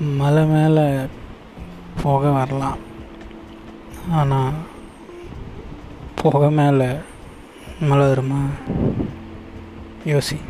மலை மேலே புகை வரலாம். ஆனால் புகை மேலே மழை வருமா? யோசி.